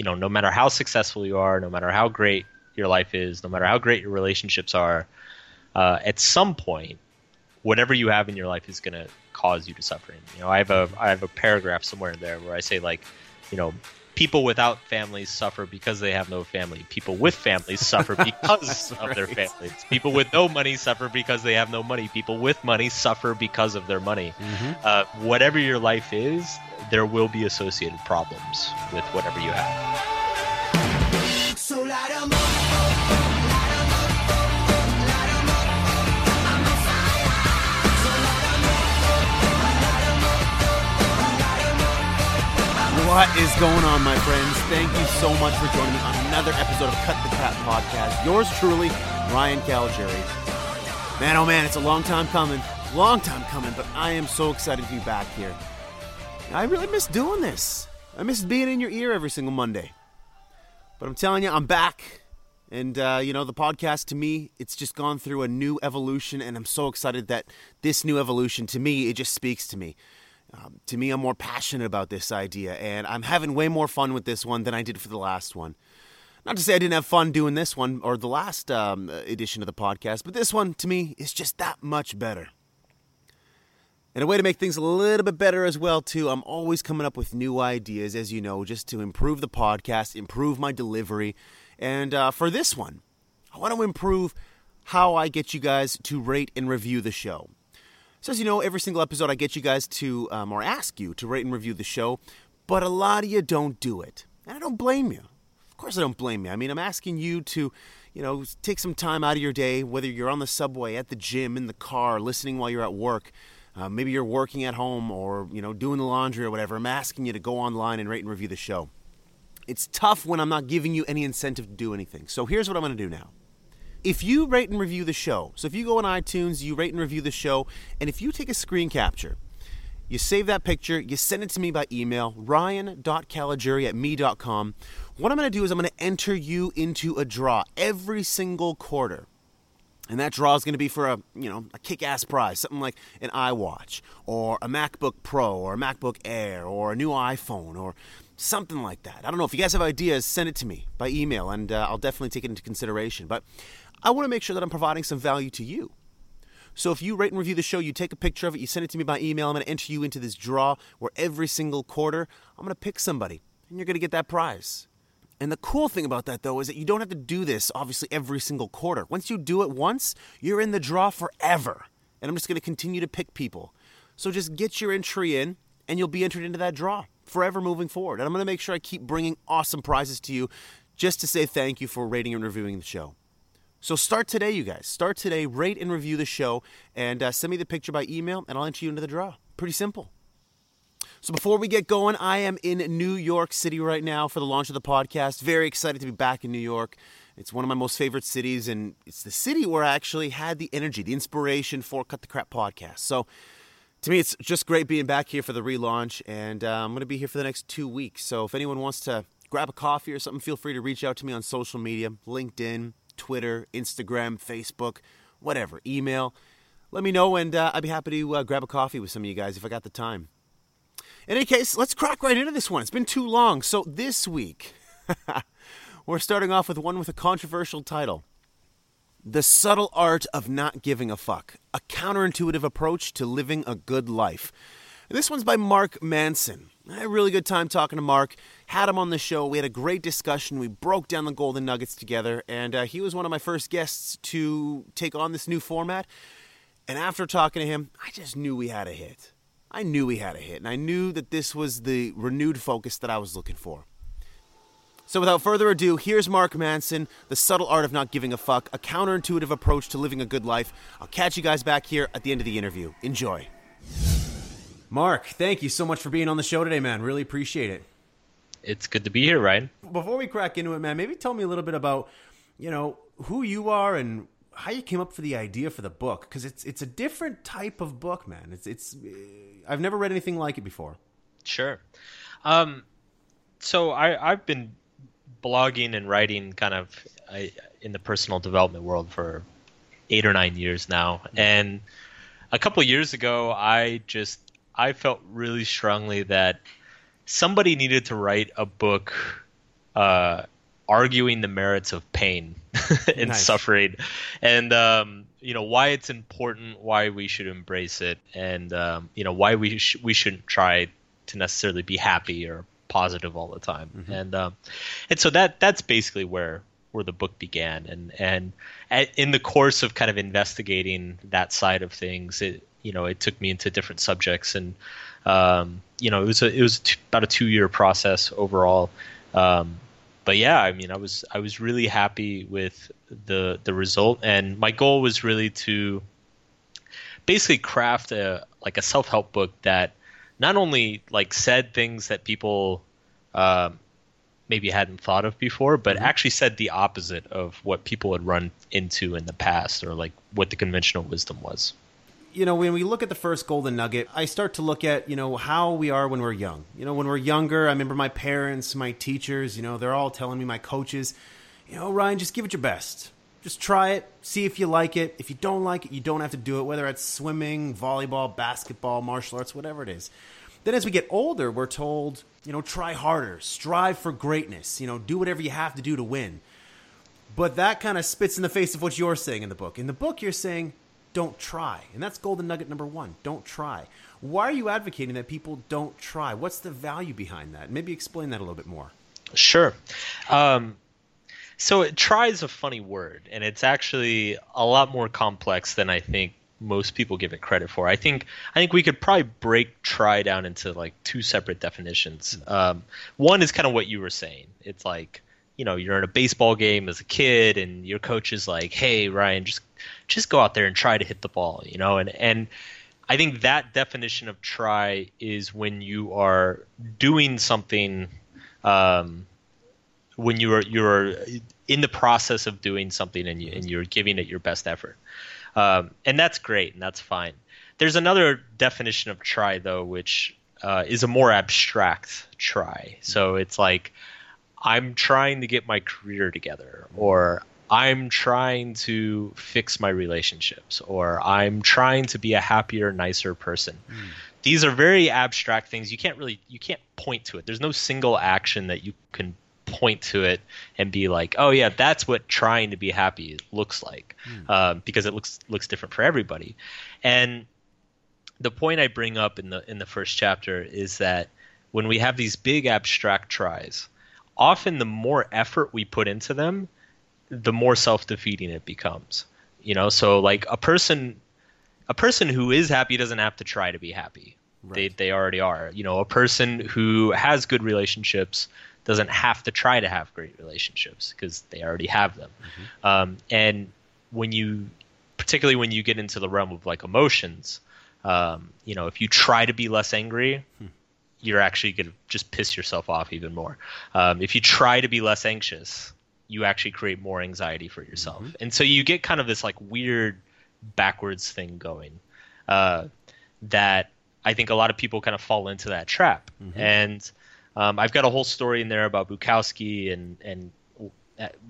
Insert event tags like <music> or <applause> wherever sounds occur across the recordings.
you know, no matter how successful you are, no matter how great your life is, no matter how great your relationships are, uh, at some point, whatever you have in your life is going to cause you to suffer. You know, I have a I have a paragraph somewhere in there where I say like, you know, people without families suffer because they have no family. People with families suffer <laughs> because of their families. People with no money suffer because they have no money. People with money suffer because of their money. Mm-hmm. Uh, whatever your life is, there will be associated problems with whatever you have. So What is going on, my friends? Thank you so much for joining me on another episode of Cut the Crap Podcast. Yours truly, Ryan Caligiuri. Man, oh man, it's a long time coming. Long time coming, but I am so excited to be back here. I really miss doing this. I miss being in your ear every single Monday. But I'm telling you, I'm back. And, uh, you know, the podcast to me, it's just gone through a new evolution, and I'm so excited that this new evolution, to me, it just speaks to me. Um, to me, I'm more passionate about this idea, and I'm having way more fun with this one than I did for the last one. Not to say I didn't have fun doing this one or the last um, edition of the podcast, but this one, to me, is just that much better. And a way to make things a little bit better as well, too, I'm always coming up with new ideas, as you know, just to improve the podcast, improve my delivery. And uh, for this one, I want to improve how I get you guys to rate and review the show. So, as you know, every single episode I get you guys to, um, or ask you to rate and review the show, but a lot of you don't do it. And I don't blame you. Of course, I don't blame you. I mean, I'm asking you to, you know, take some time out of your day, whether you're on the subway, at the gym, in the car, listening while you're at work. Uh, maybe you're working at home or, you know, doing the laundry or whatever. I'm asking you to go online and rate and review the show. It's tough when I'm not giving you any incentive to do anything. So, here's what I'm going to do now if you rate and review the show, so if you go on iTunes, you rate and review the show, and if you take a screen capture, you save that picture, you send it to me by email, ryan.caliguri at me.com. What I'm going to do is I'm going to enter you into a draw every single quarter. And that draw is going to be for a, you know, a kick-ass prize, something like an iWatch or a MacBook Pro or a MacBook Air or a new iPhone or something like that. I don't know if you guys have ideas, send it to me by email and uh, I'll definitely take it into consideration. But I want to make sure that I'm providing some value to you. So if you rate and review the show, you take a picture of it, you send it to me by email, I'm going to enter you into this draw where every single quarter I'm going to pick somebody and you're going to get that prize. And the cool thing about that though is that you don't have to do this obviously every single quarter. Once you do it once, you're in the draw forever. And I'm just going to continue to pick people. So just get your entry in and you'll be entered into that draw forever moving forward. And I'm going to make sure I keep bringing awesome prizes to you just to say thank you for rating and reviewing the show. So start today, you guys. Start today, rate and review the show, and uh, send me the picture by email, and I'll enter you into the draw. Pretty simple. So before we get going, I am in New York City right now for the launch of the podcast. Very excited to be back in New York. It's one of my most favorite cities, and it's the city where I actually had the energy, the inspiration for Cut the Crap podcast. So to me, it's just great being back here for the relaunch, and uh, I'm going to be here for the next two weeks. So if anyone wants to grab a coffee or something, feel free to reach out to me on social media, LinkedIn, Twitter, Instagram, Facebook, whatever, email. Let me know, and uh, I'd be happy to uh, grab a coffee with some of you guys if I got the time. In any case, let's crack right into this one. It's been too long. So this week, <laughs> we're starting off with one with a controversial title The Subtle Art of Not Giving a Fuck A Counterintuitive Approach to Living a Good Life. And this one's by Mark Manson. I had a really good time talking to Mark. Had him on the show. We had a great discussion. We broke down the golden nuggets together, and uh, he was one of my first guests to take on this new format. And after talking to him, I just knew we had a hit. I knew we had a hit, and I knew that this was the renewed focus that I was looking for. So, without further ado, here's Mark Manson, The Subtle Art of Not Giving a Fuck, a counterintuitive approach to living a good life. I'll catch you guys back here at the end of the interview. Enjoy. Mark, thank you so much for being on the show today, man. Really appreciate it. It's good to be here, Ryan. Before we crack into it, man, maybe tell me a little bit about, you know, who you are and how you came up for the idea for the book because it's it's a different type of book, man. It's it's uh, I've never read anything like it before. Sure. Um, so I I've been blogging and writing kind of I, in the personal development world for eight or nine years now, and a couple years ago, I just I felt really strongly that somebody needed to write a book uh, arguing the merits of pain <laughs> and Nice. suffering, and um, you know why it's important, why we should embrace it, and um, you know why we sh- we shouldn't try to necessarily be happy or positive all the time, Mm-hmm. and um, and so that that's basically where where the book began, and and at, in the course of kind of investigating that side of things, it you know it took me into different subjects. And um, you know, it was a, it was t- about a two year process overall. Um, but yeah, I mean, I was I was really happy with the the result, and my goal was really to basically craft a like a self help book that not only like said things that people um, maybe hadn't thought of before, but mm-hmm. actually said the opposite of what people had run into in the past, or like what the conventional wisdom was. you know, when we look at the first golden nugget, I start to look at, you know, how we are when we're young. You know, when we're younger, I remember my parents, my teachers, you know, they're all telling me, my coaches, you know, Ryan, just give it your best. Just try it, see if you like it. If you don't like it, you don't have to do it, whether it's swimming, volleyball, basketball, martial arts, whatever it is. Then as we get older, we're told, you know, try harder, strive for greatness, you know, do whatever you have to do to win. But that kind of spits in the face of what you're saying in the book. In the book, you're saying, don't try. And that's golden nugget number one don't try. Why are you advocating that people don't try? What's the value behind that? Maybe explain that a little bit more. Sure. Um, so try is a funny word, and it's actually a lot more complex than I think most people give it credit for. I think I think we could probably break try down into like two separate definitions. Um, one is kind of what you were saying. It's like you know you're in a baseball game as a kid, and your coach is like, "Hey, Ryan, just just go out there and try to hit the ball," you know, and and I think that definition of try is when you are doing something um, when you're you're in the process of doing something and, you, and you're giving it your best effort, um, and that's great and that's fine. There's another definition of try though, which uh, is a more abstract try. So it's like I'm trying to get my career together, or I'm trying to fix my relationships, or I'm trying to be a happier, nicer person. These are very abstract things. You can't really you can't point to it. There's no single action that you can point to it and be like, oh yeah, that's what trying to be happy looks like, um, because it looks looks different for everybody. And the point I bring up in the in the first chapter is that when we have these big abstract tries, often the more effort we put into them, the more self-defeating it becomes. You know, so like a person a person who is happy doesn't have to try to be happy. They Right. they already are. You know, a person who has good relationships doesn't have to try to have great relationships because they already have them. Um, and when you, particularly when you get into the realm of like emotions, um, you know, if you try to be less angry, you're actually going to just piss yourself off even more. Um, if you try to be less anxious, you actually create more anxiety for yourself. And so you get kind of this like weird backwards thing going uh, that I think a lot of people kind of fall into that trap. And um, I've got a whole story in there about Bukowski and and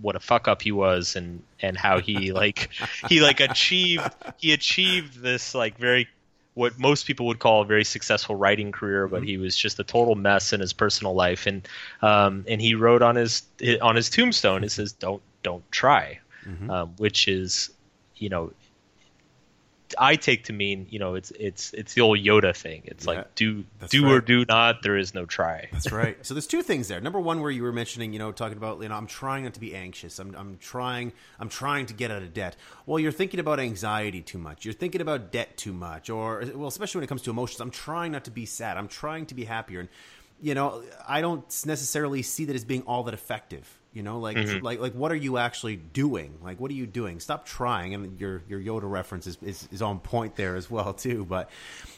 what a fuck up he was and and how he <laughs> like he like achieved he achieved this like very what most people would call a very successful writing career, but he was just a total mess in his personal life. And um, and he wrote on his on his tombstone, it says, "Don't don't try," um, which is, you know, I take to mean, you know, it's it's it's the old Yoda thing. It's Yeah, like do do or do not. There is no try. That's <laughs> right. so there's two things there. Number one, where you were mentioning, you know, talking about, you know, I'm trying not to be anxious. I'm, I'm trying, I'm trying to get out of debt. Well, you're thinking about anxiety too much. You're thinking about debt too much, or well, especially when it comes to emotions. I'm trying not to be sad. I'm trying to be happier, and you know, I don't necessarily see that as being all that effective. You know, like like like what are you actually doing? Like what are you doing? Stop trying. And your your Yoda reference is, is, is on point there as well too. But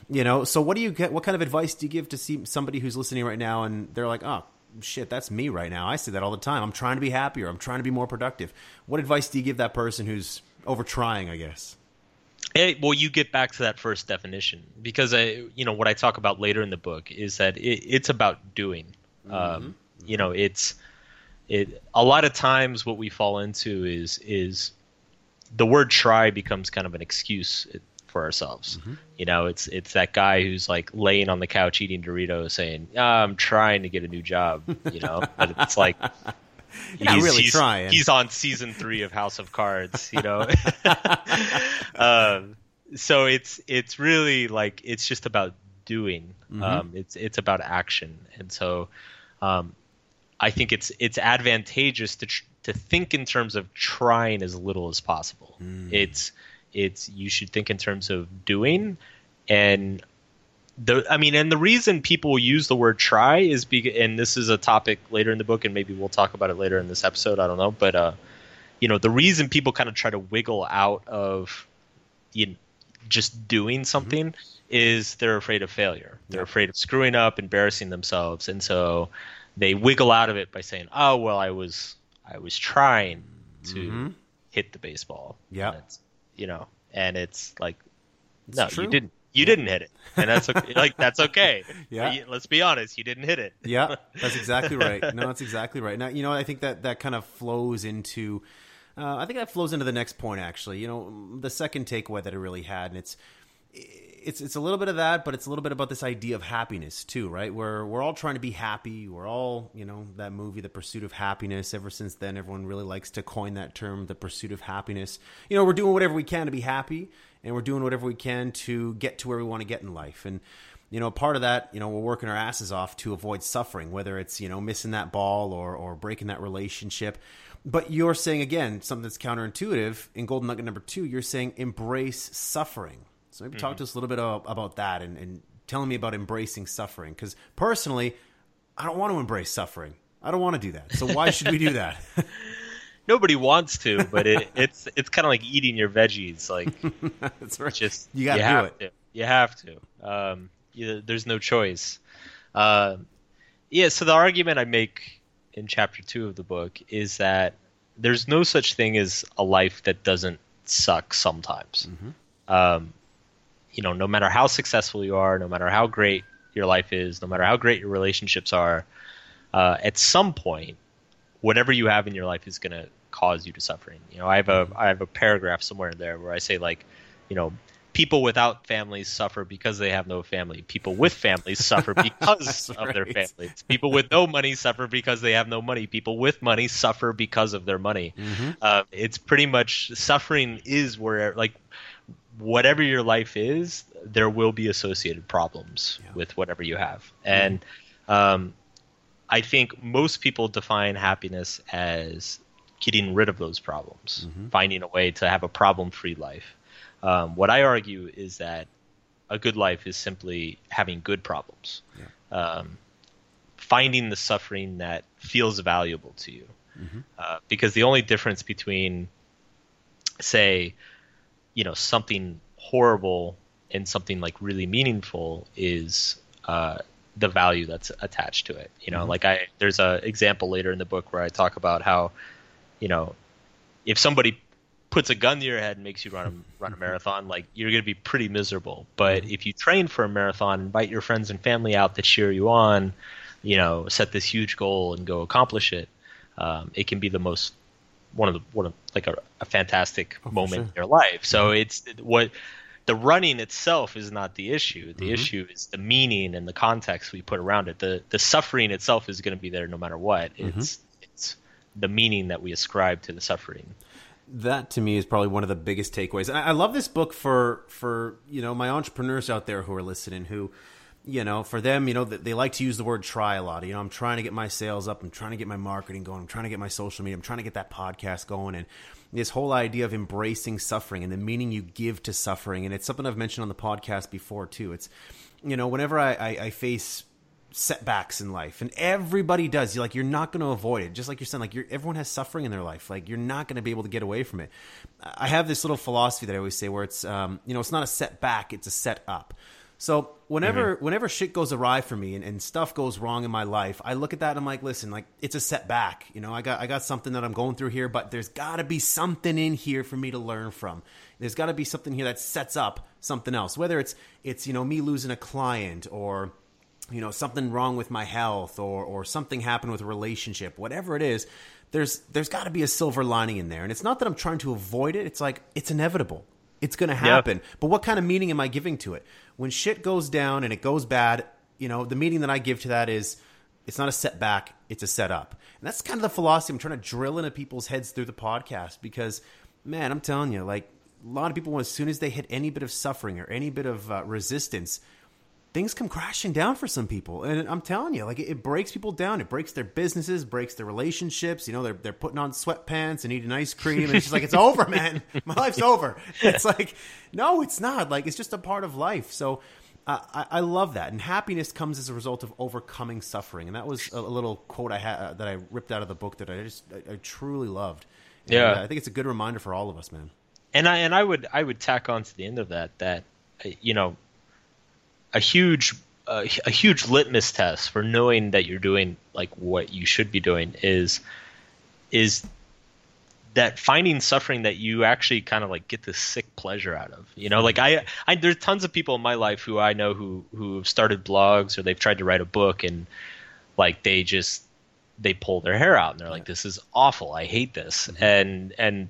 you know, so what do you get? What kind of advice do you give to see somebody who's listening right now and they're like, oh shit, that's me right now. I say that all the time. I'm trying to be happier. I'm trying to be more productive. What advice do you give that person who's over trying? I guess. Well, you get back to that first definition because I, you know, what I talk about later in the book is that it, it's about doing. Um, you know, it's it. A lot of times, what we fall into is is the word "try" becomes kind of an excuse for ourselves. You know, it's it's that guy who's like laying on the couch eating Doritos, saying, "Ah, "I'm trying to get a new job." You know, but it's like <laughs> You're not really he's, trying. He's on season three of House of Cards. You know, <laughs> <laughs> um, so it's it's really like it's just about doing. Mm-hmm. Um, it's it's about action, and so um, I think it's it's advantageous to tr- to think in terms of trying as little as possible. Mm. It's it's you should think in terms of doing, and the I mean, and the reason people use the word try is because, and this is a topic later in the book, and maybe we'll talk about it later in this episode. I don't know, but uh, you know, the reason people kind of try to wiggle out of you know, just doing something is they're afraid of failure. They're Yeah. afraid of screwing up, embarrassing themselves, and so they wiggle out of it by saying, "Oh, well, I was I was trying to Mhm. hit the baseball." Yeah. It's, you know, and it's like, It's no, true. you didn't. You didn't hit it, and that's okay. <laughs> like that's okay. Yeah. Let's be honest. You didn't hit it. yeah, that's exactly right. <laughs> No, that's exactly right. Now, you know, I think that that kind of flows into. Uh, I think that flows into the next point. Actually, you know, the second takeaway that I really had, and it's it's it's a little bit of that, but it's a little bit about this idea of happiness too, right? Where we're all trying to be happy. We're all, you know, that movie, The Pursuit of Happiness. Ever since then, everyone really likes to coin that term, The Pursuit of Happiness. You know, we're doing whatever we can to be happy, and we're doing whatever we can to get to where we want to get in life, and you know, part of that, you know, we're working our asses off to avoid suffering, whether it's, you know, missing that ball or, or breaking that relationship. But you're saying, again, something that's counterintuitive in Golden Nugget number two, you're saying embrace suffering. So maybe talk to us a little bit about that and, and telling me about embracing suffering. Because personally, I don't want to embrace suffering. I don't want to do that. So why should we do <laughs> that? <laughs> Nobody wants to, but it, it's it's kind of like eating your veggies. Like <laughs> That's right. just you got to do it. To. You have to. Um, you, there's no choice. Um yeah. So the argument I make in chapter two of the book is that there's no such thing as a life that doesn't suck sometimes. Mm-hmm. Um, you know, no matter how successful you are, no matter how great your life is, no matter how great your relationships are, uh, at some point, whatever you have in your life is going to cause you to suffering. You know, I have a I have a paragraph somewhere in there where I say like, you know, people without families suffer because they have no family. People with families suffer <laughs> because of their families. People with no money suffer because they have no money. People with money suffer because of their money. Mm-hmm. Uh, it's pretty much suffering is where like whatever your life is, there will be associated problems Yeah. with whatever you have. And um, I think most people define happiness as getting rid of those problems, finding a way to have a problem free life. Um, what I argue is that a good life is simply having good problems, um, finding the suffering that feels valuable to you. Uh, because the only difference between, say, you know, something horrible and something like really meaningful is uh, the value that's attached to it. You know, like I there's a example later in the book where I talk about how, you know, if somebody puts a gun to your head and makes you run a, run a <laughs> marathon, like you're going to be pretty miserable. But if you train for a marathon, invite your friends and family out to cheer you on, you know, set this huge goal and go accomplish it, um, it can be the most one of the one of like a, a fantastic Oh, moment sure. in your life. So it's what the running itself is not the issue. The Mhm. issue is the meaning and the context we put around it. The the suffering itself is going to be there no matter what. Mm-hmm. It's it's the meaning that we ascribe to the suffering. that to me is probably one of the biggest takeaways. And I, I love this book for for you know my entrepreneurs out there who are listening who you know for them you know they, like to use the word try a lot. You know I'm trying to get my sales up. I'm trying to get my marketing going. I'm trying to get my social media. I'm trying to get that podcast going. And this whole idea of embracing suffering and the meaning you give to suffering. And it's something I've mentioned on the podcast before too. It's you know whenever I, I, I face setbacks in life and everybody does you're like you're not going to avoid it just like you're saying like you're, everyone has suffering in their life like you're not going to be able to get away from it i have this little philosophy that i always say where it's um, you know it's not a setback it's a set up so whenever mm-hmm. whenever shit goes awry for me and, and stuff goes wrong in my life i look at that and i'm like listen like it's a setback. You know i got i got something that i'm going through here but there's got to be something in here for me to learn from. There's got to be something here that sets up something else whether it's it's you know me losing a client or you know something wrong with my health or or something happened with a relationship whatever it is there's there's got to be a silver lining in there. And it's not that i'm trying to avoid it. It's like it's inevitable It's going to happen. But what kind of meaning am I giving to it? When shit goes down and it goes bad, you know, the meaning that I give to that is it's not a setback, it's a setup. And that's kind of the philosophy I'm trying to drill into people's heads through the podcast because, man, I'm telling you, like, a lot of people, as soon as they hit any bit of suffering or any bit of uh, resistance, things come crashing down for some people. And I'm telling you, like it, breaks people down. It breaks their businesses, breaks their relationships. You know, they're they're putting on sweatpants and eating ice cream, and it's just like it's over, man. <laughs> My life's over. It's like, no, it's not. Like it's just a part of life. So. Uh, I, I love that, and happiness comes as a result of overcoming suffering, and that was a, a little quote I had uh, that I ripped out of the book that I just I, I truly loved. And, Yeah. uh, I think it's a good reminder for all of us, man. and I and I would I would tack on to the end of that that uh, you know a huge uh, a huge litmus test for knowing that you're doing like what you should be doing is is that finding suffering that you actually kind of like get this sick pleasure out of you know? Like I, I there's tons of people in my life who i know who who have started blogs or they've tried to write a book and like they just they pull their hair out and they're like this is awful. I hate this. And and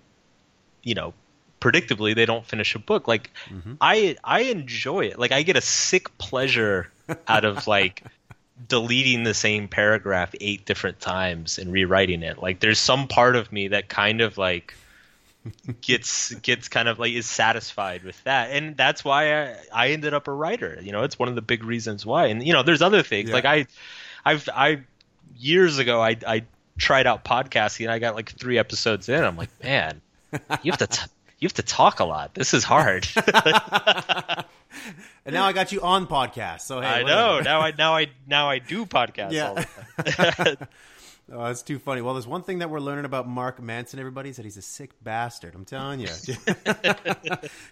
you know predictably they don't finish a book. Like mm-hmm. i i enjoy it. Like i get a sick pleasure out of like <laughs> deleting the same paragraph eight different times and rewriting it. Like there's some part of me that kind of like <laughs> gets gets kind of like is satisfied with that. And that's why I, I ended up a writer. You know it's one of the big reasons why. And you know there's other things. Yeah. like i i've i years ago i i tried out podcasting and i got like three episodes in. I'm like man you have to t- you have to talk a lot this is hard <laughs> <laughs> And now I got you on podcast, so hey, i know now i now i now i do podcasts Yeah. all the time <laughs> Oh, that's too funny. Well, there's one thing that we're learning about Mark Manson, everybody, is that he's a sick bastard. I'm telling you.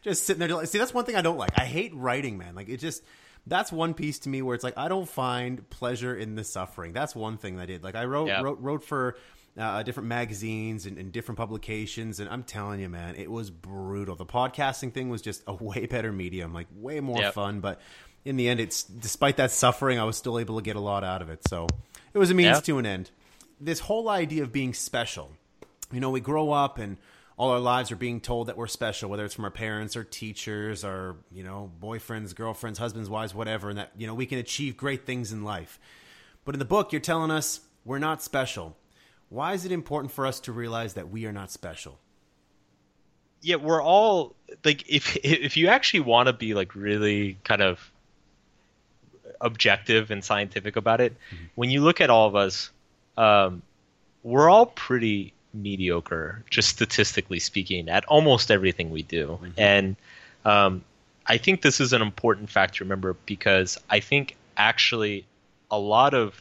just sitting there. See, that's one thing I don't like. I hate writing, man. Like, it just, that's one piece to me where it's like, I don't find pleasure in the suffering. That's one thing that I did. Like, I wrote, Yeah. wrote, wrote for uh, different magazines and, and different publications. And I'm telling you, man, it was brutal. The podcasting thing was just a <laughs> way better medium, like, way more Yep. fun. But in the end, it's, despite that suffering, I was still able to get a lot out of it. So it was a means Yeah. to an end this whole idea of being special. You know, we grow up and all our lives are being told that we're special, whether it's from our parents or teachers or, you know, boyfriends, girlfriends, husbands, wives, whatever, and that, you know, we can achieve great things in life. But in the book, you're telling us we're not special. Why is it important for us to realize that we are not special? yeah, we're all like if if you actually want to be like really kind of objective and scientific about it, when you look at all of us, um, we're all pretty mediocre, just statistically speaking, at almost everything we do. And um, I think this is an important fact to remember because I think actually a lot of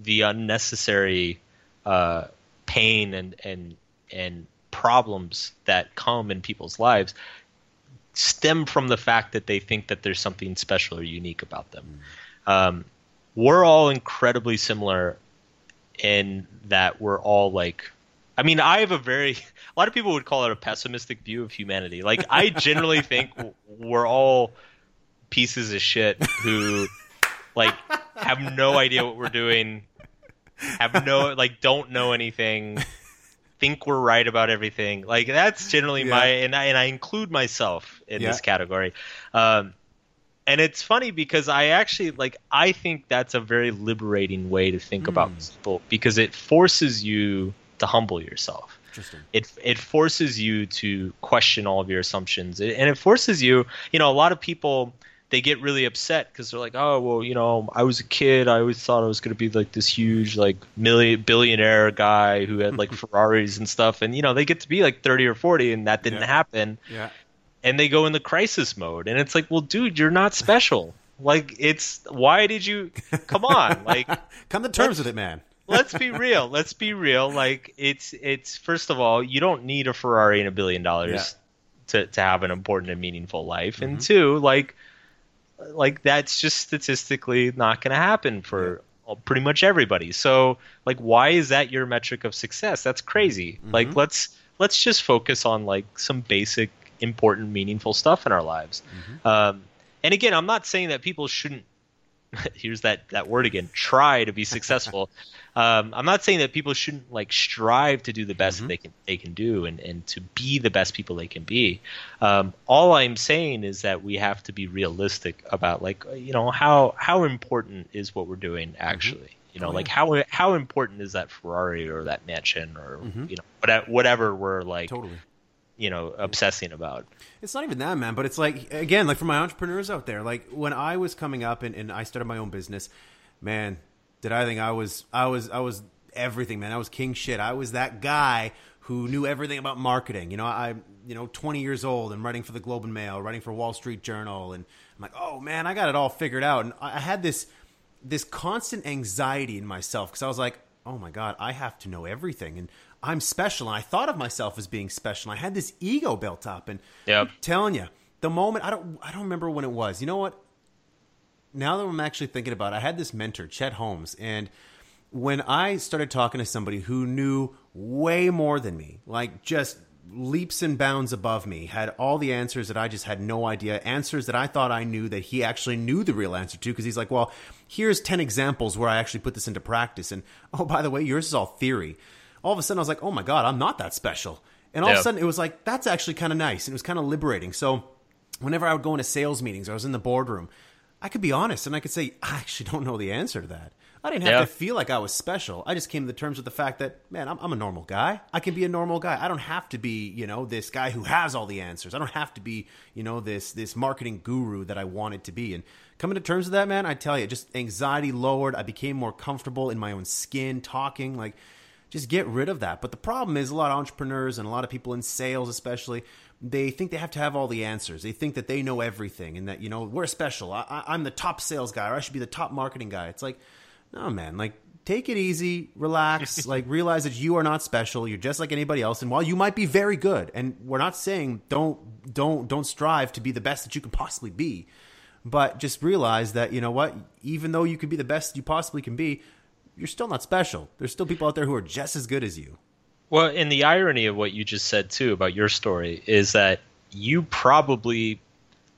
the unnecessary uh, pain and and and problems that come in people's lives stem from the fact that they think that there's something special or unique about them. Um, we're all incredibly similar in that we're all like I mean, I have a very <laughs> a lot of people would call it a pessimistic view of humanity. Like I generally <laughs> think we're all pieces of shit who like have no idea what we're doing, have no <laughs> like don't know anything, think we're right about everything. Like that's generally my and I and I include myself in Yeah. this category. Um, and it's funny because I actually like I think that's a very liberating way to think about people because it forces you to humble yourself Interesting. it it forces you to question all of your assumptions It- and it forces you you know a lot of people they get really upset because they're like oh well you know i was a kid i always thought i was going to be like this huge like million billionaire guy who had like <laughs> ferraris and stuff and you know they get to be like 30 or 40 and that didn't Yeah. happen Yeah. and they go in the crisis mode and it's like well dude you're not special like it's why did you come on like <laughs> Come to terms with it, man. let's be <laughs> real. Let's be real. Like it's it's first of all, you don't need a Ferrari and a billion dollars to to have an important and meaningful life. And mm-hmm. two, like like that's just statistically not going to happen for pretty much everybody. So like why is that your metric of success? That's crazy. Like let's let's just focus on like some basic important meaningful stuff in our lives. Um and again, I'm not saying that people shouldn't <laughs> here's that that word again try to be successful. <laughs> Um, i'm not saying that people shouldn't like strive to do the best that they can they can do and and to be the best people they can be. Um, all i'm saying is that we have to be realistic about like you know how how important is what we're doing actually? You know Oh, like yeah. how how important is that ferrari or that mansion or you know whatever, whatever we're like Totally. You know obsessing about It's not even that, man. But it's like again, like for my entrepreneurs out there, like when I was coming up and, and I started my own business, man, did I think I was I was I was everything, man. I was king shit. I was that guy who knew everything about marketing. You know, I you know, 20 years old and writing for the Globe and Mail, writing for Wall Street Journal, and I'm like, oh man, I got it all figured out. And I had this this constant anxiety in myself because I was like, oh my god, I have to know everything, and I'm special. And I thought of myself as being special. I had this ego built up, and Yep. I'm telling you, the moment I don't I don't remember when it was. You know what? Now that I'm actually thinking about it, I had this mentor, Chet Holmes, and when I started talking to somebody who knew way more than me, like just leaps and bounds above me, had all the answers that I just had no idea, answers that I thought I knew that he actually knew the real answer to, because he's like, well, here's 10 examples where I actually put this into practice. And oh, by the way, yours is all theory. All of a sudden, I was like, oh my God, I'm not that special. And all of a sudden, it was like, that's actually kind of nice. And it was kind of liberating. So whenever I would go into sales meetings or I was in the boardroom, I could be honest and I could say, <laughs> I actually don't know the answer to that. I didn't have Yeah. to feel like I was special. I just came to terms with the fact that, man, I'm, I'm a normal guy. I can be a normal guy. I don't have to be, you know, this guy who has all the answers. I don't have to be, you know, this this marketing guru that I wanted to be. And coming to terms with that, man, I tell you, just anxiety lowered. I became more comfortable in my own skin, talking like just get rid of that. But the problem is a lot of entrepreneurs and a lot of people in sales, especially, they think they have to have all the answers. They think that they know everything and that, you know, we're special. I, I'm the top sales guy or I should be the top marketing guy. It's like, no, man, like take it easy, relax, <laughs> like realize that you are not special. You're just like anybody else. And while you might be very good, and we're not saying don't, don't, don't strive to be the best that you can possibly be, but just realize that, you know what, even though you can be the best you possibly can be, you're still not special. There's still people out there who are just as good as you. Well, and the irony of what you just said too about your story is that you probably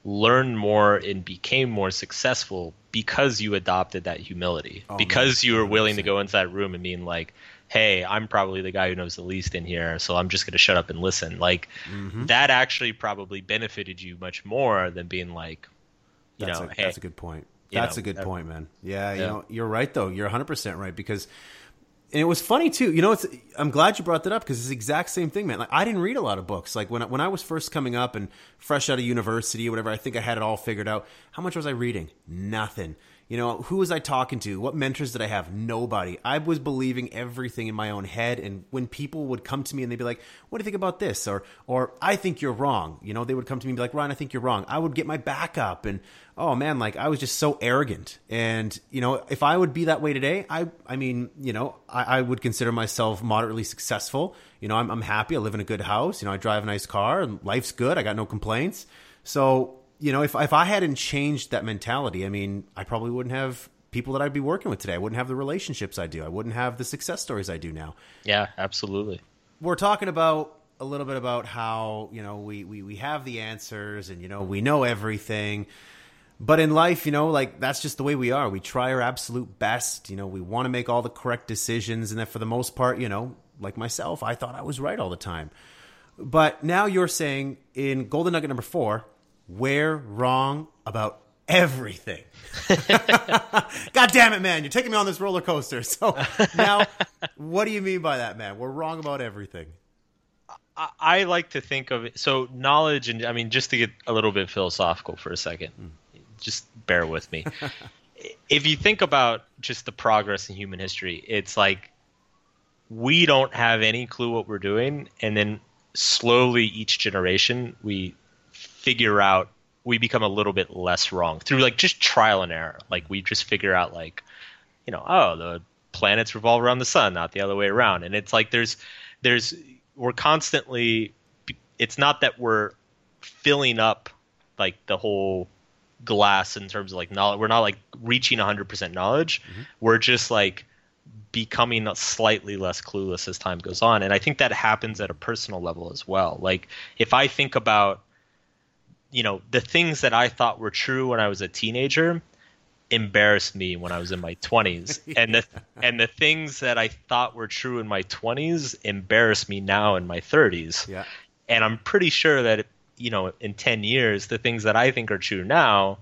learned more and became more successful because you adopted that humility. Oh, because man, you were willing to go into that room and being like, "Hey, I'm probably the guy who knows the least in here, so I'm just going to shut up and listen." Like Mm-hmm. that actually probably benefited you much more than being like, you That's, know, a, hey, that's a good point. That's know, a good point, man. Yeah, you know, you're right though. You're 100% right because and it was funny too. You know, it's I'm glad you brought that up because it's the exact same thing, man. Like I didn't read a lot of books. Like when I, when I was first coming up and fresh out of university or whatever, I think I had it all figured out. How much was I reading? Nothing. You know, who was I talking to? What mentors did I have? Nobody. I was believing everything in my own head. And when people would come to me and they'd be like, "What do you think about this?" or "Or I think you're wrong," you know, they would come to me and be like, "Ryan, I think you're wrong." I would get my back up, and oh man, like I was just so arrogant. And you know, if I would be that way today, I, I mean, you know, I, I would consider myself moderately successful. You know, I'm, I'm happy. I live in a good house. You know, I drive a nice car, and life's good. I got no complaints. So you know, if if I hadn't changed that mentality, I mean, I probably wouldn't have people that I'd be working with today. I wouldn't have the relationships I do. I wouldn't have the success stories I do now. yeah, absolutely. We're talking about a little bit about how, you know, we, we, we have the answers and, you know, we know everything. But in life, you know, like that's just the way we are. We try our absolute best. You know, we want to make all the correct decisions. And that for the most part, you know, like myself, I thought I was right all the time. But now you're saying in Golden Nugget number four, we're wrong about everything. <laughs> God damn it, man. You're taking me on this roller coaster. <laughs> So now, what do you mean by that, man? We're wrong about everything. I, I like to think of it so knowledge and I mean just to get a little bit philosophical for a second, hmm. just bear with me. <laughs> if you think about just the progress in human history, it's like we don't have any clue what we're doing, and then slowly each generation we figure out we become a little bit less wrong through like just trial and error. Like we just figure out like, you know, oh the planets revolve around the sun, not the other way around, and it's like there's there's we're constantly it's not that we're filling up like the whole glass in terms of like knowledge we're not like reaching 100% knowledge. Mm-hmm. We're just like becoming slightly less clueless as time goes on. And i think that happens at a personal level as well. Like if i think about you know the things that i thought were true when i was a teenager embarrassed me when I was in my 20s <laughs> and the and the things that I thought were true in my 20s embarrass me now in my 30s Yeah. and I'm pretty sure that you know in 10 years the things that I think are true now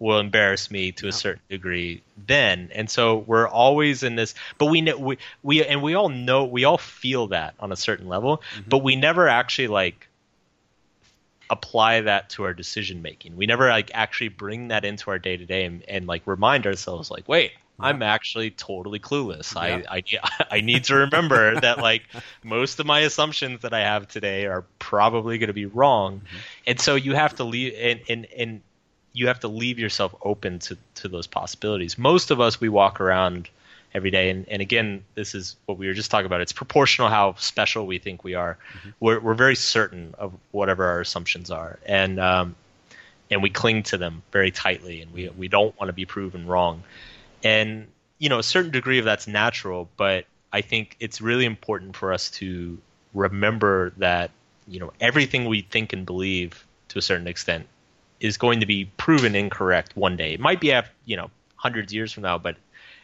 will embarrass me to a certain degree then. And so we're always in this but we know we, we and we all know we all feel that on a certain level mm-hmm. but we never actually like apply that to our decision making we never like actually bring that into our day to day and like remind ourselves like wait I'm actually totally clueless. Yeah. I, I <laughs> I need to remember <laughs> that like most of my assumptions that I have today are probably going to be wrong, mm-hmm. and so you have to leave and, and and you have to leave yourself open to to those possibilities. Most of us we walk around every day, and, and again, this is what we were just talking about. It's proportional how special we think we are. We're we're very certain of whatever our assumptions are, and um, and we cling to them very tightly, and we we don't want to be proven wrong. And you know a certain degree of that's natural but i think it's really important for us to remember that you know everything we think and believe to a certain extent is going to be proven incorrect one day. It might be after, you know hundreds of years from now but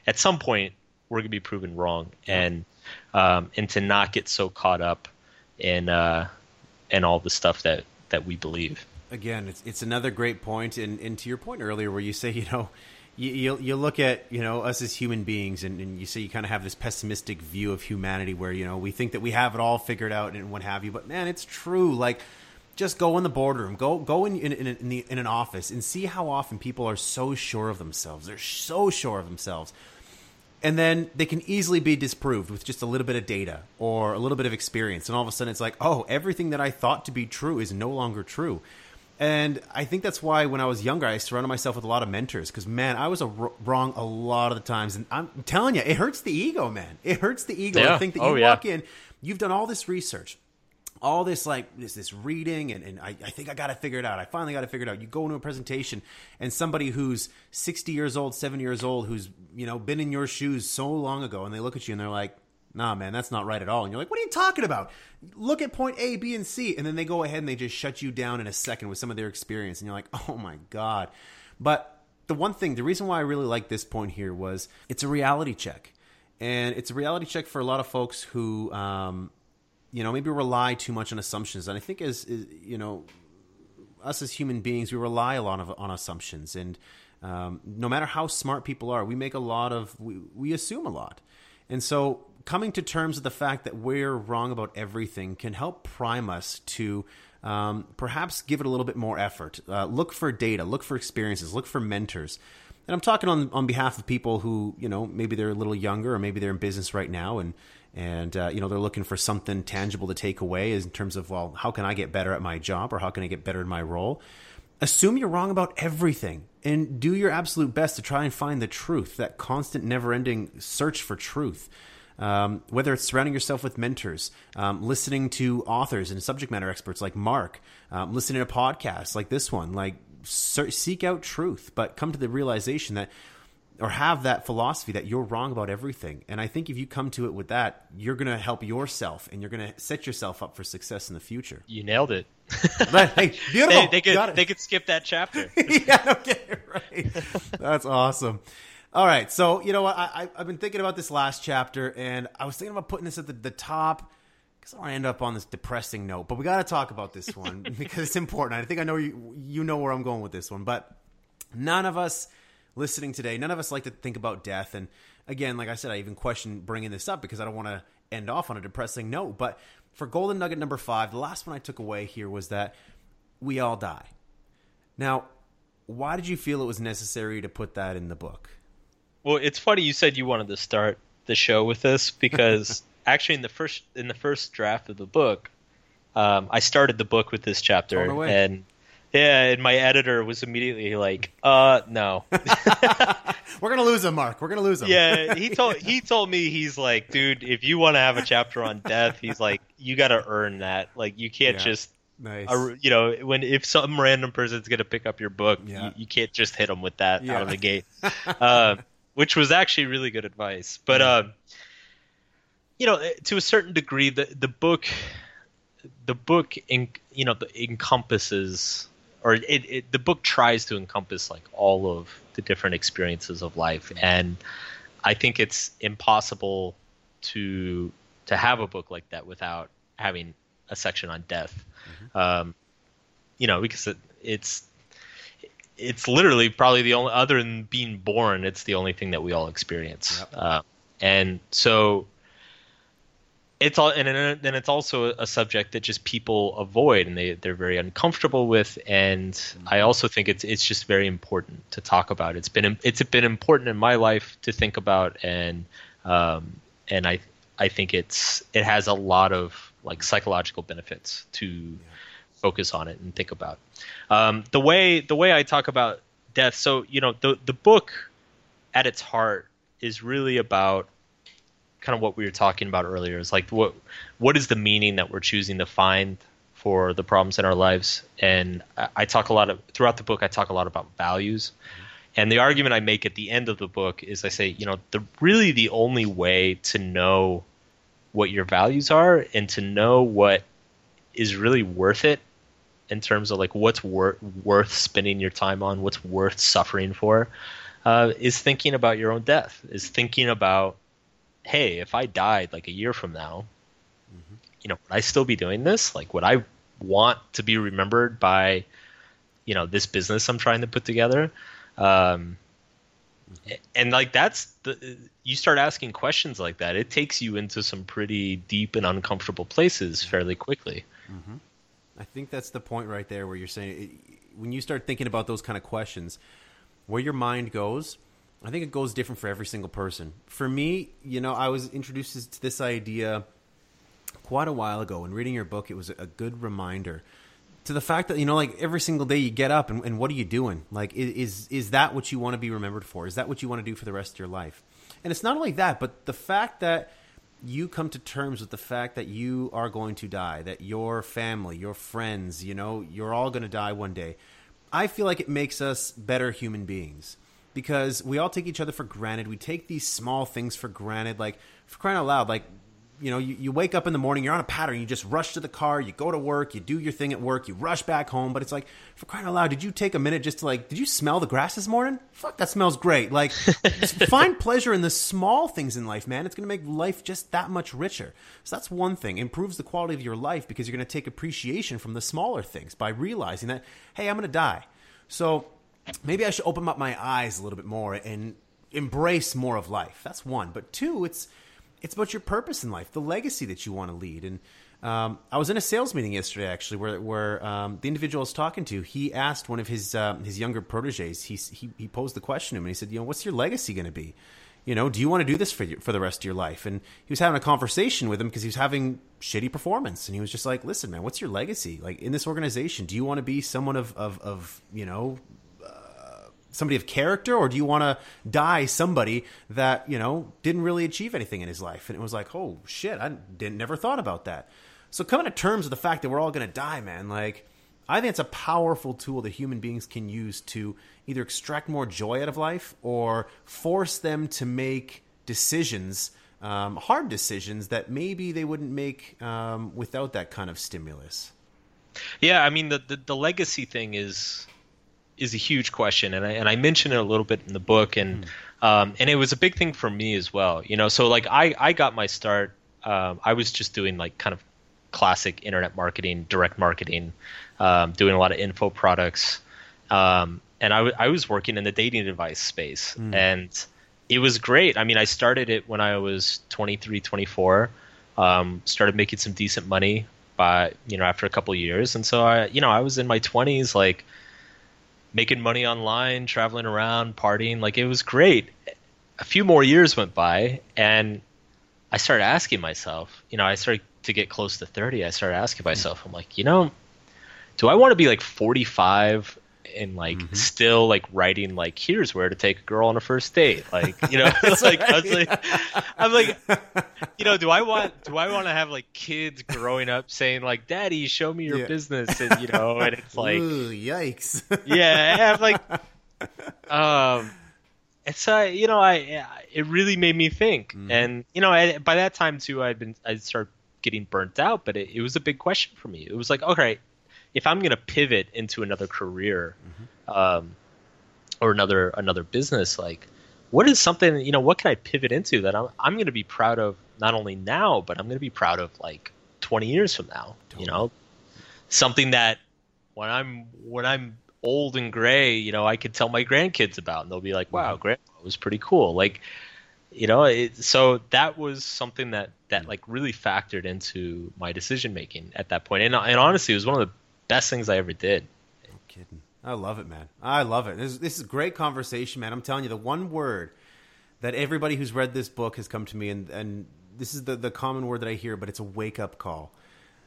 at some point we're going to be proven wrong and um, and to not get so caught up in uh in all the stuff that that we believe again, it's it's another great point, and and to your point earlier, where you say, you know, you you, you look at you know us as human beings, and, and you say you kind of have this pessimistic view of humanity, where you know we think that we have it all figured out and what have you. But man, it's true. Like, just go in the boardroom, go go in in in, in, the, in an office, and see how often people are so sure of themselves. They're so sure of themselves and then they can easily be disproved with just a little bit of data or a little bit of experience. And all of a sudden it's like oh everything that i thought to be true is no longer true. And i think that's why when i was younger i surrounded myself with a lot of mentors because man i was a r- wrong a lot of the times. And i'm telling you it hurts the ego man. It hurts the ego Yeah. to think that Oh, you yeah. walk in you've done all this research all this like this this reading and, and I, I think I got to figure it out. I finally got to figure it out. You go into a presentation and somebody who's 60 years old, 70 years old, who's you know been in your shoes so long ago, and they look at you and they're like, "Nah, man, that's not right at all." And you're like, "What are you talking about? Look at point A, B, and C," and then they go ahead and they just shut you down in a second with some of their experience, and you're like, "Oh my god!" But the one thing, the reason why I really like this point here was it's a reality check, and it's a reality check for a lot of folks who. Um, you know maybe rely too much on assumptions. And i think as, as you know us as human beings we rely a lot of, on assumptions. And um, no matter how smart people are we make a lot of we, we assume a lot. And so coming to terms with the fact that we're wrong about everything can help prime us to um, perhaps give it a little bit more effort. Uh, look for data look for experiences look for mentors. And i'm talking on, on behalf of people who you know maybe they're a little younger or maybe they're in business right now. And and uh, you know they're looking for something tangible to take away in terms of well how can i get better at my job or how can i get better in my role? Assume you're wrong about everything and do your absolute best to try and find the truth that constant never-ending search for truth. Um, whether it's surrounding yourself with mentors um, listening to authors and subject matter experts like mark um, listening to podcasts like this one like seek out truth but come to the realization that or have that philosophy that you're wrong about everything. And I think if you come to it with that, you're going to help yourself and you're going to set yourself up for success in the future. you nailed it <laughs> But, hey, <laughs> beautiful. they, they could they could skip that chapter <laughs> yeah, okay, right. That's awesome. All right, so you know what? I, I, I've been thinking about this last chapter, and I was thinking about putting this at the, the top because I don't want to end up on this depressing note. But we got to talk about this one because it's important. I think I know you you know where I'm going with this one, but none of us listening today, none of us like to think about death. And again, like I said, I even question bringing this up because I don't want to end off on a depressing note. But for golden nugget number five, the last one I took away here was that we all die. Now, why did you feel it was necessary to put that in the book? Well, it's funny you said you wanted to start the show with this <laughs> because actually in the first in the first draft of the book, um, I started the book with this chapter, and yeah, and my editor was immediately like, "Uh, no." <laughs> <laughs> We're gonna lose him, Mark. We're gonna lose him. yeah, he told he told me he's like, dude, if you want to have a chapter on death, he's like, you got to earn that. Like, you can't Yeah. just. nice. uh, you know, when if some random person's gonna pick up your book, Yeah. you, you can't just hit them with that Yeah. out of the gate. <laughs> uh, which was actually really good advice. But um, you know, to a certain degree, the the book, the book, in, you know, the, encompasses or it, it the book tries to encompass like all of the different experiences of life, and I think it's impossible to to have a book like that without having a section on death. Um, you know, because it, it's it's literally probably the only other than being born, it's the only thing that we all experience. Yep. Uh, and so it's all and then it's also a subject that just people avoid and they they're very uncomfortable with. And I also think it's it's just very important to talk about. It's been it's been important in my life to think about. And um and I I think it's it has a lot of like psychological benefits to focus on it and think about. Um the way the way I talk about death so you know the the book at its heart is really about kind of what we were talking about earlier is like what what is the meaning that we're choosing to find for the problems in our lives? And I, talk a lot of throughout the book i talk a lot about values. And the argument i make at the end of the book is i say you know the really the only way to know what your values are and to know what is really worth it in terms of like what's wor- worth spending your time on what's worth suffering for uh, is thinking about your own death is thinking about hey, if I died like a year from now, mm-hmm. you know, would I still be doing this? Like, would I want to be remembered by, you know, this business I'm trying to put together? Um, mm-hmm. and like that's the you start asking questions like that, it takes you into some pretty deep and uncomfortable places fairly quickly. Mm-hmm. I think that's the point right there where you're saying it, when you start thinking about those kind of questions, where your mind goes, I think it goes different for every single person. For me, you know, I was introduced to this idea quite a while ago, and reading your book, it was a good reminder to the fact that you know, like every single day you get up and, and what are you doing? Like, is is that what you want to be remembered for? Is that what you want to do for the rest of your life? And it's not only that, but the fact that you come to terms with the fact that you are going to die, that your family, your friends, you know, you're all going to die one day. I feel like it makes us better human beings because we all take each other for granted. We take these small things for granted. Like, for crying out loud, like, you know, you, you wake up in the morning, you're on a pattern, you just rush to the car, you go to work, you do your thing at work, you rush back home. But it's like, for crying out loud, did you take a minute just to like, did you smell the grass this morning? Fuck, that smells great. Like, <laughs> find pleasure in the small things in life, man. It's going to make life just that much richer. So that's one thing. Improves the quality of your life because you're going to take appreciation from the smaller things by realizing that, hey, I'm going to die. So maybe I should open up my eyes a little bit more and embrace more of life. That's one. But two, it's it's about your purpose in life, the legacy that you want to lead. And um, I was in a sales meeting yesterday, actually, where where um, the individual I was talking to, he asked one of his um, his younger proteges. He, he he posed the question to him, and he said, "You know, what's your legacy going to be? You know, do you want to do this for you, for the rest of your life?" And he was having a conversation with him because he was having shitty performance, and he was just like, "Listen, man, what's your legacy? Like in this organization, do you want to be someone of of, of you know somebody of character or do you want to die somebody that you know didn't really achieve anything in his life? And it was like oh shit i didn't never thought about that. So coming to terms with the fact that we're all going to die man like i think it's a powerful tool that human beings can use to either extract more joy out of life or force them to make decisions um, hard decisions that maybe they wouldn't make um, without that kind of stimulus. Yeah, I mean the, the the legacy thing is is a huge question, and I and I mention it a little bit in the book, and um, and it was a big thing for me as well. You know, so like I I got my start. Um, I was just doing like kind of classic internet marketing, direct marketing, um, doing a lot of info products, um, and I, w- I was working in the dating device space, and it was great. I mean, I started it when I was 23, 24. Um, started making some decent money by you know after a couple of years, and so I you know I was in my 20s like making money online, traveling around, partying. Like it was great. A few more years went by, and I started asking myself, you know, I started to get close to 30. I started asking myself, I'm like, you know, do I want to be like 45 and like still like writing like here's where to take a girl on a first date. Like you know <laughs> it's like I was like I'm like you know do I want do I want to have like kids growing up saying like daddy show me your Yeah. business and you know and it's like Ooh, yikes. <laughs> Yeah, I'm like, um, it's uh, you know, I it really made me think, and you know, I, by that time too, I'd been I'd start getting burnt out, but it, it was a big question for me. It was like, okay, if I'm going to pivot into another career, Mm-hmm. um, or another another business, like what is something you know what can I pivot into that I'm I'm going to be proud of not only now, but I'm going to be proud of like 20 years from now. You know, something that when I'm when I'm old and gray, you know, I could tell my grandkids about, and they'll be like, "Wow, grandpa was pretty cool." Like, you know, it, so that was something that that like really factored into my decision making at that point, and and honestly, it was one of the best things I ever did. No kidding. I love it, man. I love it. This, this is great conversation, man. I'm telling you, the one word that everybody who's read this book has come to me, and, and this is the, the common word that I hear, but it's a wake up call.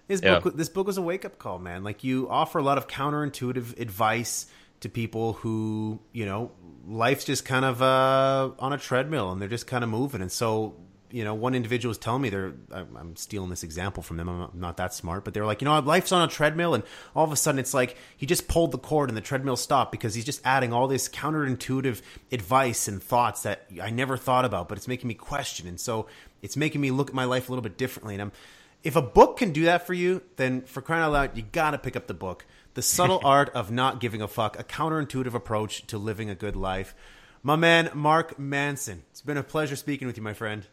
This Yeah. book, this book was a wake up call, man. Like you offer a lot of counterintuitive advice to people who, you know, life's just kind of uh, on a treadmill and they're just kind of moving. And so, you know, one individual was telling me they're, I'm stealing this example from them. I'm not, I'm not that smart, but they were like, you know, life's on a treadmill, and all of a sudden it's like he just pulled the cord and the treadmill stopped because he's just adding all this counterintuitive advice and thoughts that I never thought about, but it's making me question. And so it's making me look at my life a little bit differently. And I'm, if a book can do that for you, then for crying out loud, you got to pick up the book. The Subtle <laughs> Art of Not Giving a Fuck, a counterintuitive approach to living a good life. My man, Mark Manson. It's been a pleasure speaking with you, my friend.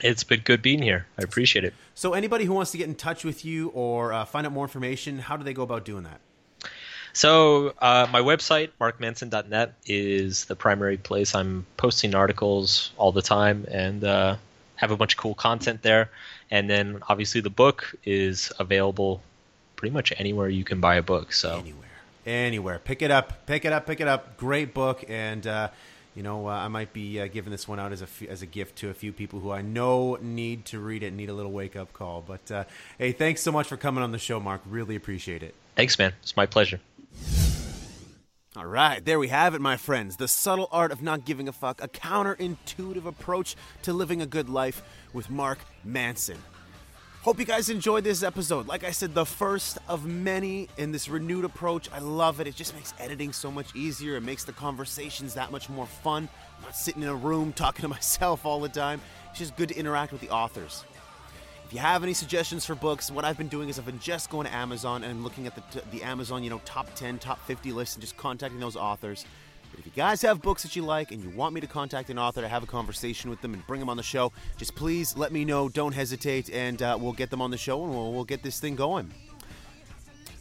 It's been good being here. I appreciate it. So, anybody who wants to get in touch with you or uh, find out more information, how do they go about doing that? So uh, my website, markmanson.net, is the primary place. I'm posting articles all the time and uh, have a bunch of cool content there. And then obviously the book is available pretty much anywhere you can buy a book. So Anywhere. Anywhere. Pick it up. Pick it up. Pick it up. Great book. And, uh, you know, uh, I might be uh, giving this one out as a, f- as a gift to a few people who I know need to read it, need a little wake up call. But, uh, hey, thanks so much for coming on the show, Mark. Really appreciate it. thanks, man. It's my pleasure. All right, there we have it, my friends. The subtle art of not giving a fuck, a counterintuitive approach to living a good life with Mark Manson. Hope you guys enjoyed this episode. Like I said, the first of many in this renewed approach. I love it. It just makes editing so much easier. It makes the conversations that much more fun. I'm not sitting in a room <laughs> talking to myself all the time. It's just good to interact with the authors. If you have any suggestions for books, what I've been doing is I've been just going to Amazon and looking at the, the Amazon, you know, top 10, top 50 lists and just contacting those authors. But if you guys have books that you like and you want me to contact an author to have a conversation with them and bring them on the show, just please let me know. Don't hesitate, and uh, we'll get them on the show and we'll, we'll get this thing going.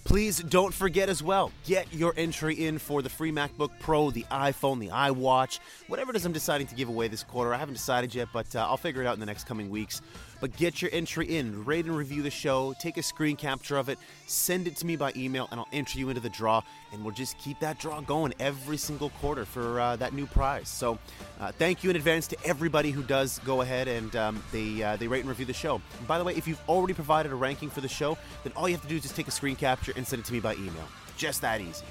Please don't forget as well, get your entry in for the free MacBook Pro, the iPhone, the iWatch, whatever it is I'm deciding to give away this quarter. I haven't decided yet, but uh, I'll figure it out in the next coming weeks. But get your entry in, rate and review the show, take a screen capture of it, send it to me by email, and I'll enter you into the draw. And we'll just keep that draw going every single quarter for uh, that new prize. So uh, thank you in advance to everybody who does go ahead and um, they, uh, they rate and review the show. And by the way, if you've already provided a ranking for the show, then all you have to do is just take a screen capture and send it to me by email. Just that easy.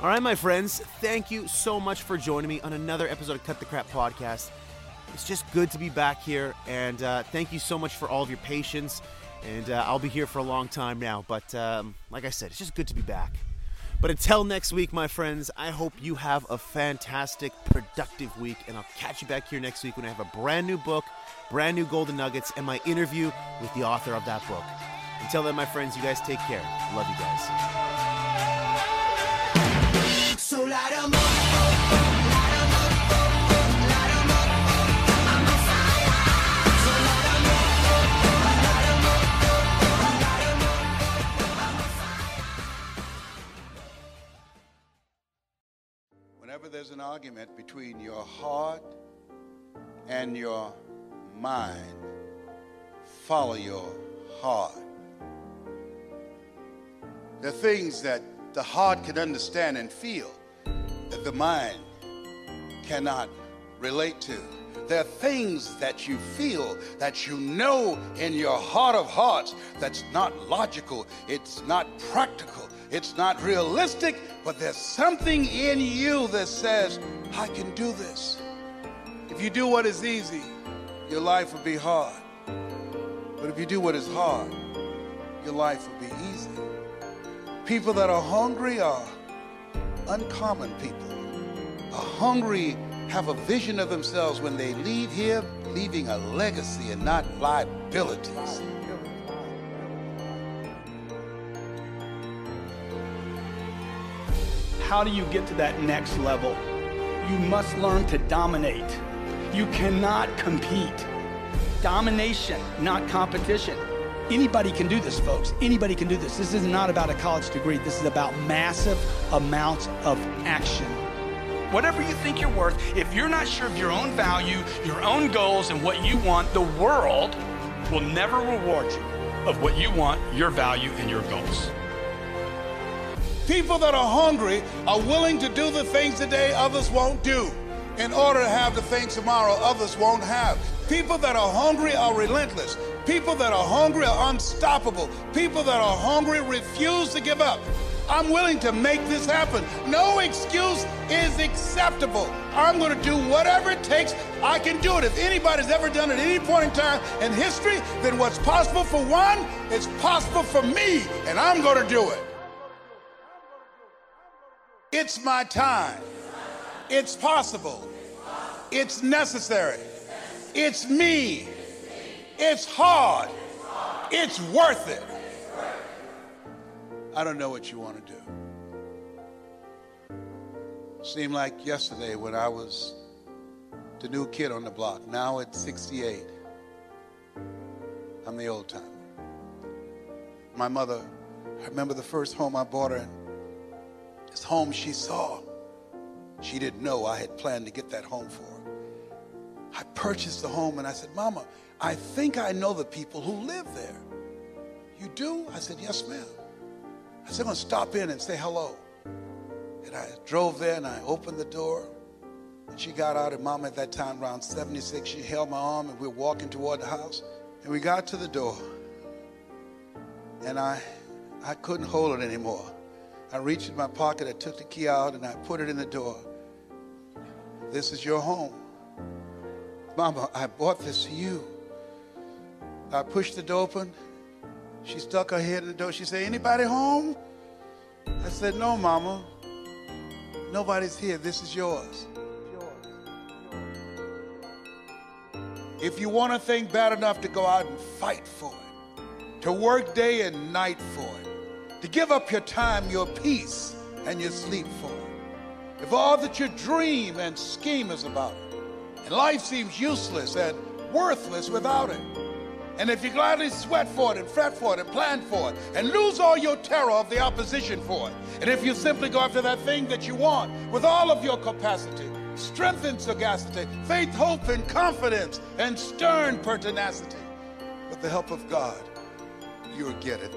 All right, my friends, thank you so much for joining me on another episode of Cut the Crap Podcast. It's just good to be back here, and uh, thank you so much for all of your patience. And uh, I'll be here for a long time now, but um, like I said, it's just good to be back. But until next week, my friends, I hope you have a fantastic, productive week, and I'll catch you back here next week when I have a brand new book, brand new Golden Nuggets, and my interview with the author of that book. Until then, my friends, you guys take care. Love you guys. So light up. Whenever there's an argument between your heart and your mind, follow your heart. Are things that the heart can understand and feel that the mind cannot relate to. There are things that you feel, that you know in your heart of hearts, that's not logical, it's not practical, it's not realistic, but there's something in you that says, I can do this. If you do what is easy, your life will be hard. But if you do what is hard, your life will be easy. People that are hungry are uncommon people. Are hungry have a vision of themselves when they leave here, leaving a legacy and not liabilities. How do you get to that next level? You must learn to dominate. You cannot compete. Domination, not competition. Anybody can do this, folks. Anybody can do this. This is not about a college degree. This is about massive amounts of action. Whatever you think you're worth, if you're not sure of your own value, your own goals, and what you want, the world will never reward you of what you want, your value, and your goals. People that are hungry are willing to do the things today others won't do in order to have the things tomorrow others won't have. People that are hungry are relentless. People that are hungry are unstoppable. People that are hungry refuse to give up. I'm willing to make this happen. No excuse is acceptable. I'm going to do whatever it takes. I can do it. If anybody's ever done it at any point in time in history, then what's possible for one is possible for me, and I'm going to do it. It's my time. It's possible. It's necessary. It's me. It's hard. It's worth it. I don't know what you want to do. Seemed like yesterday when I was the new kid on the block. Now at 68, I'm the old timer. My mother, I remember the first home I bought her, this home she saw. She didn't know I had planned to get that home for her. I purchased the home and I said, Mama, I think I know the people who live there. You do? I said, Yes, ma'am. I said, I'm going to stop in and say hello. And I drove there and I opened the door. And she got out, and Mama at that time, around 76, she held my arm and we were walking toward the house. And we got to the door. And I, I couldn't hold it anymore. I reached in my pocket, I took the key out, and I put it in the door. This is your home. Mama, I bought this for you. I pushed the door open. She stuck her head in the door. She said, Anybody home? I said, No, Mama. Nobody's here. This is yours. If you want a thing bad enough to go out and fight for it, to work day and night for it, to give up your time, your peace, and your sleep for it, if all that you dream and scheme is about it, and life seems useless and worthless without it, and if you gladly sweat for it and fret for it and plan for it and lose all your terror of the opposition for it, and if you simply go after that thing that you want with all of your capacity, strength and sagacity, faith, hope, and confidence, and stern pertinacity, with the help of God, you'll get it.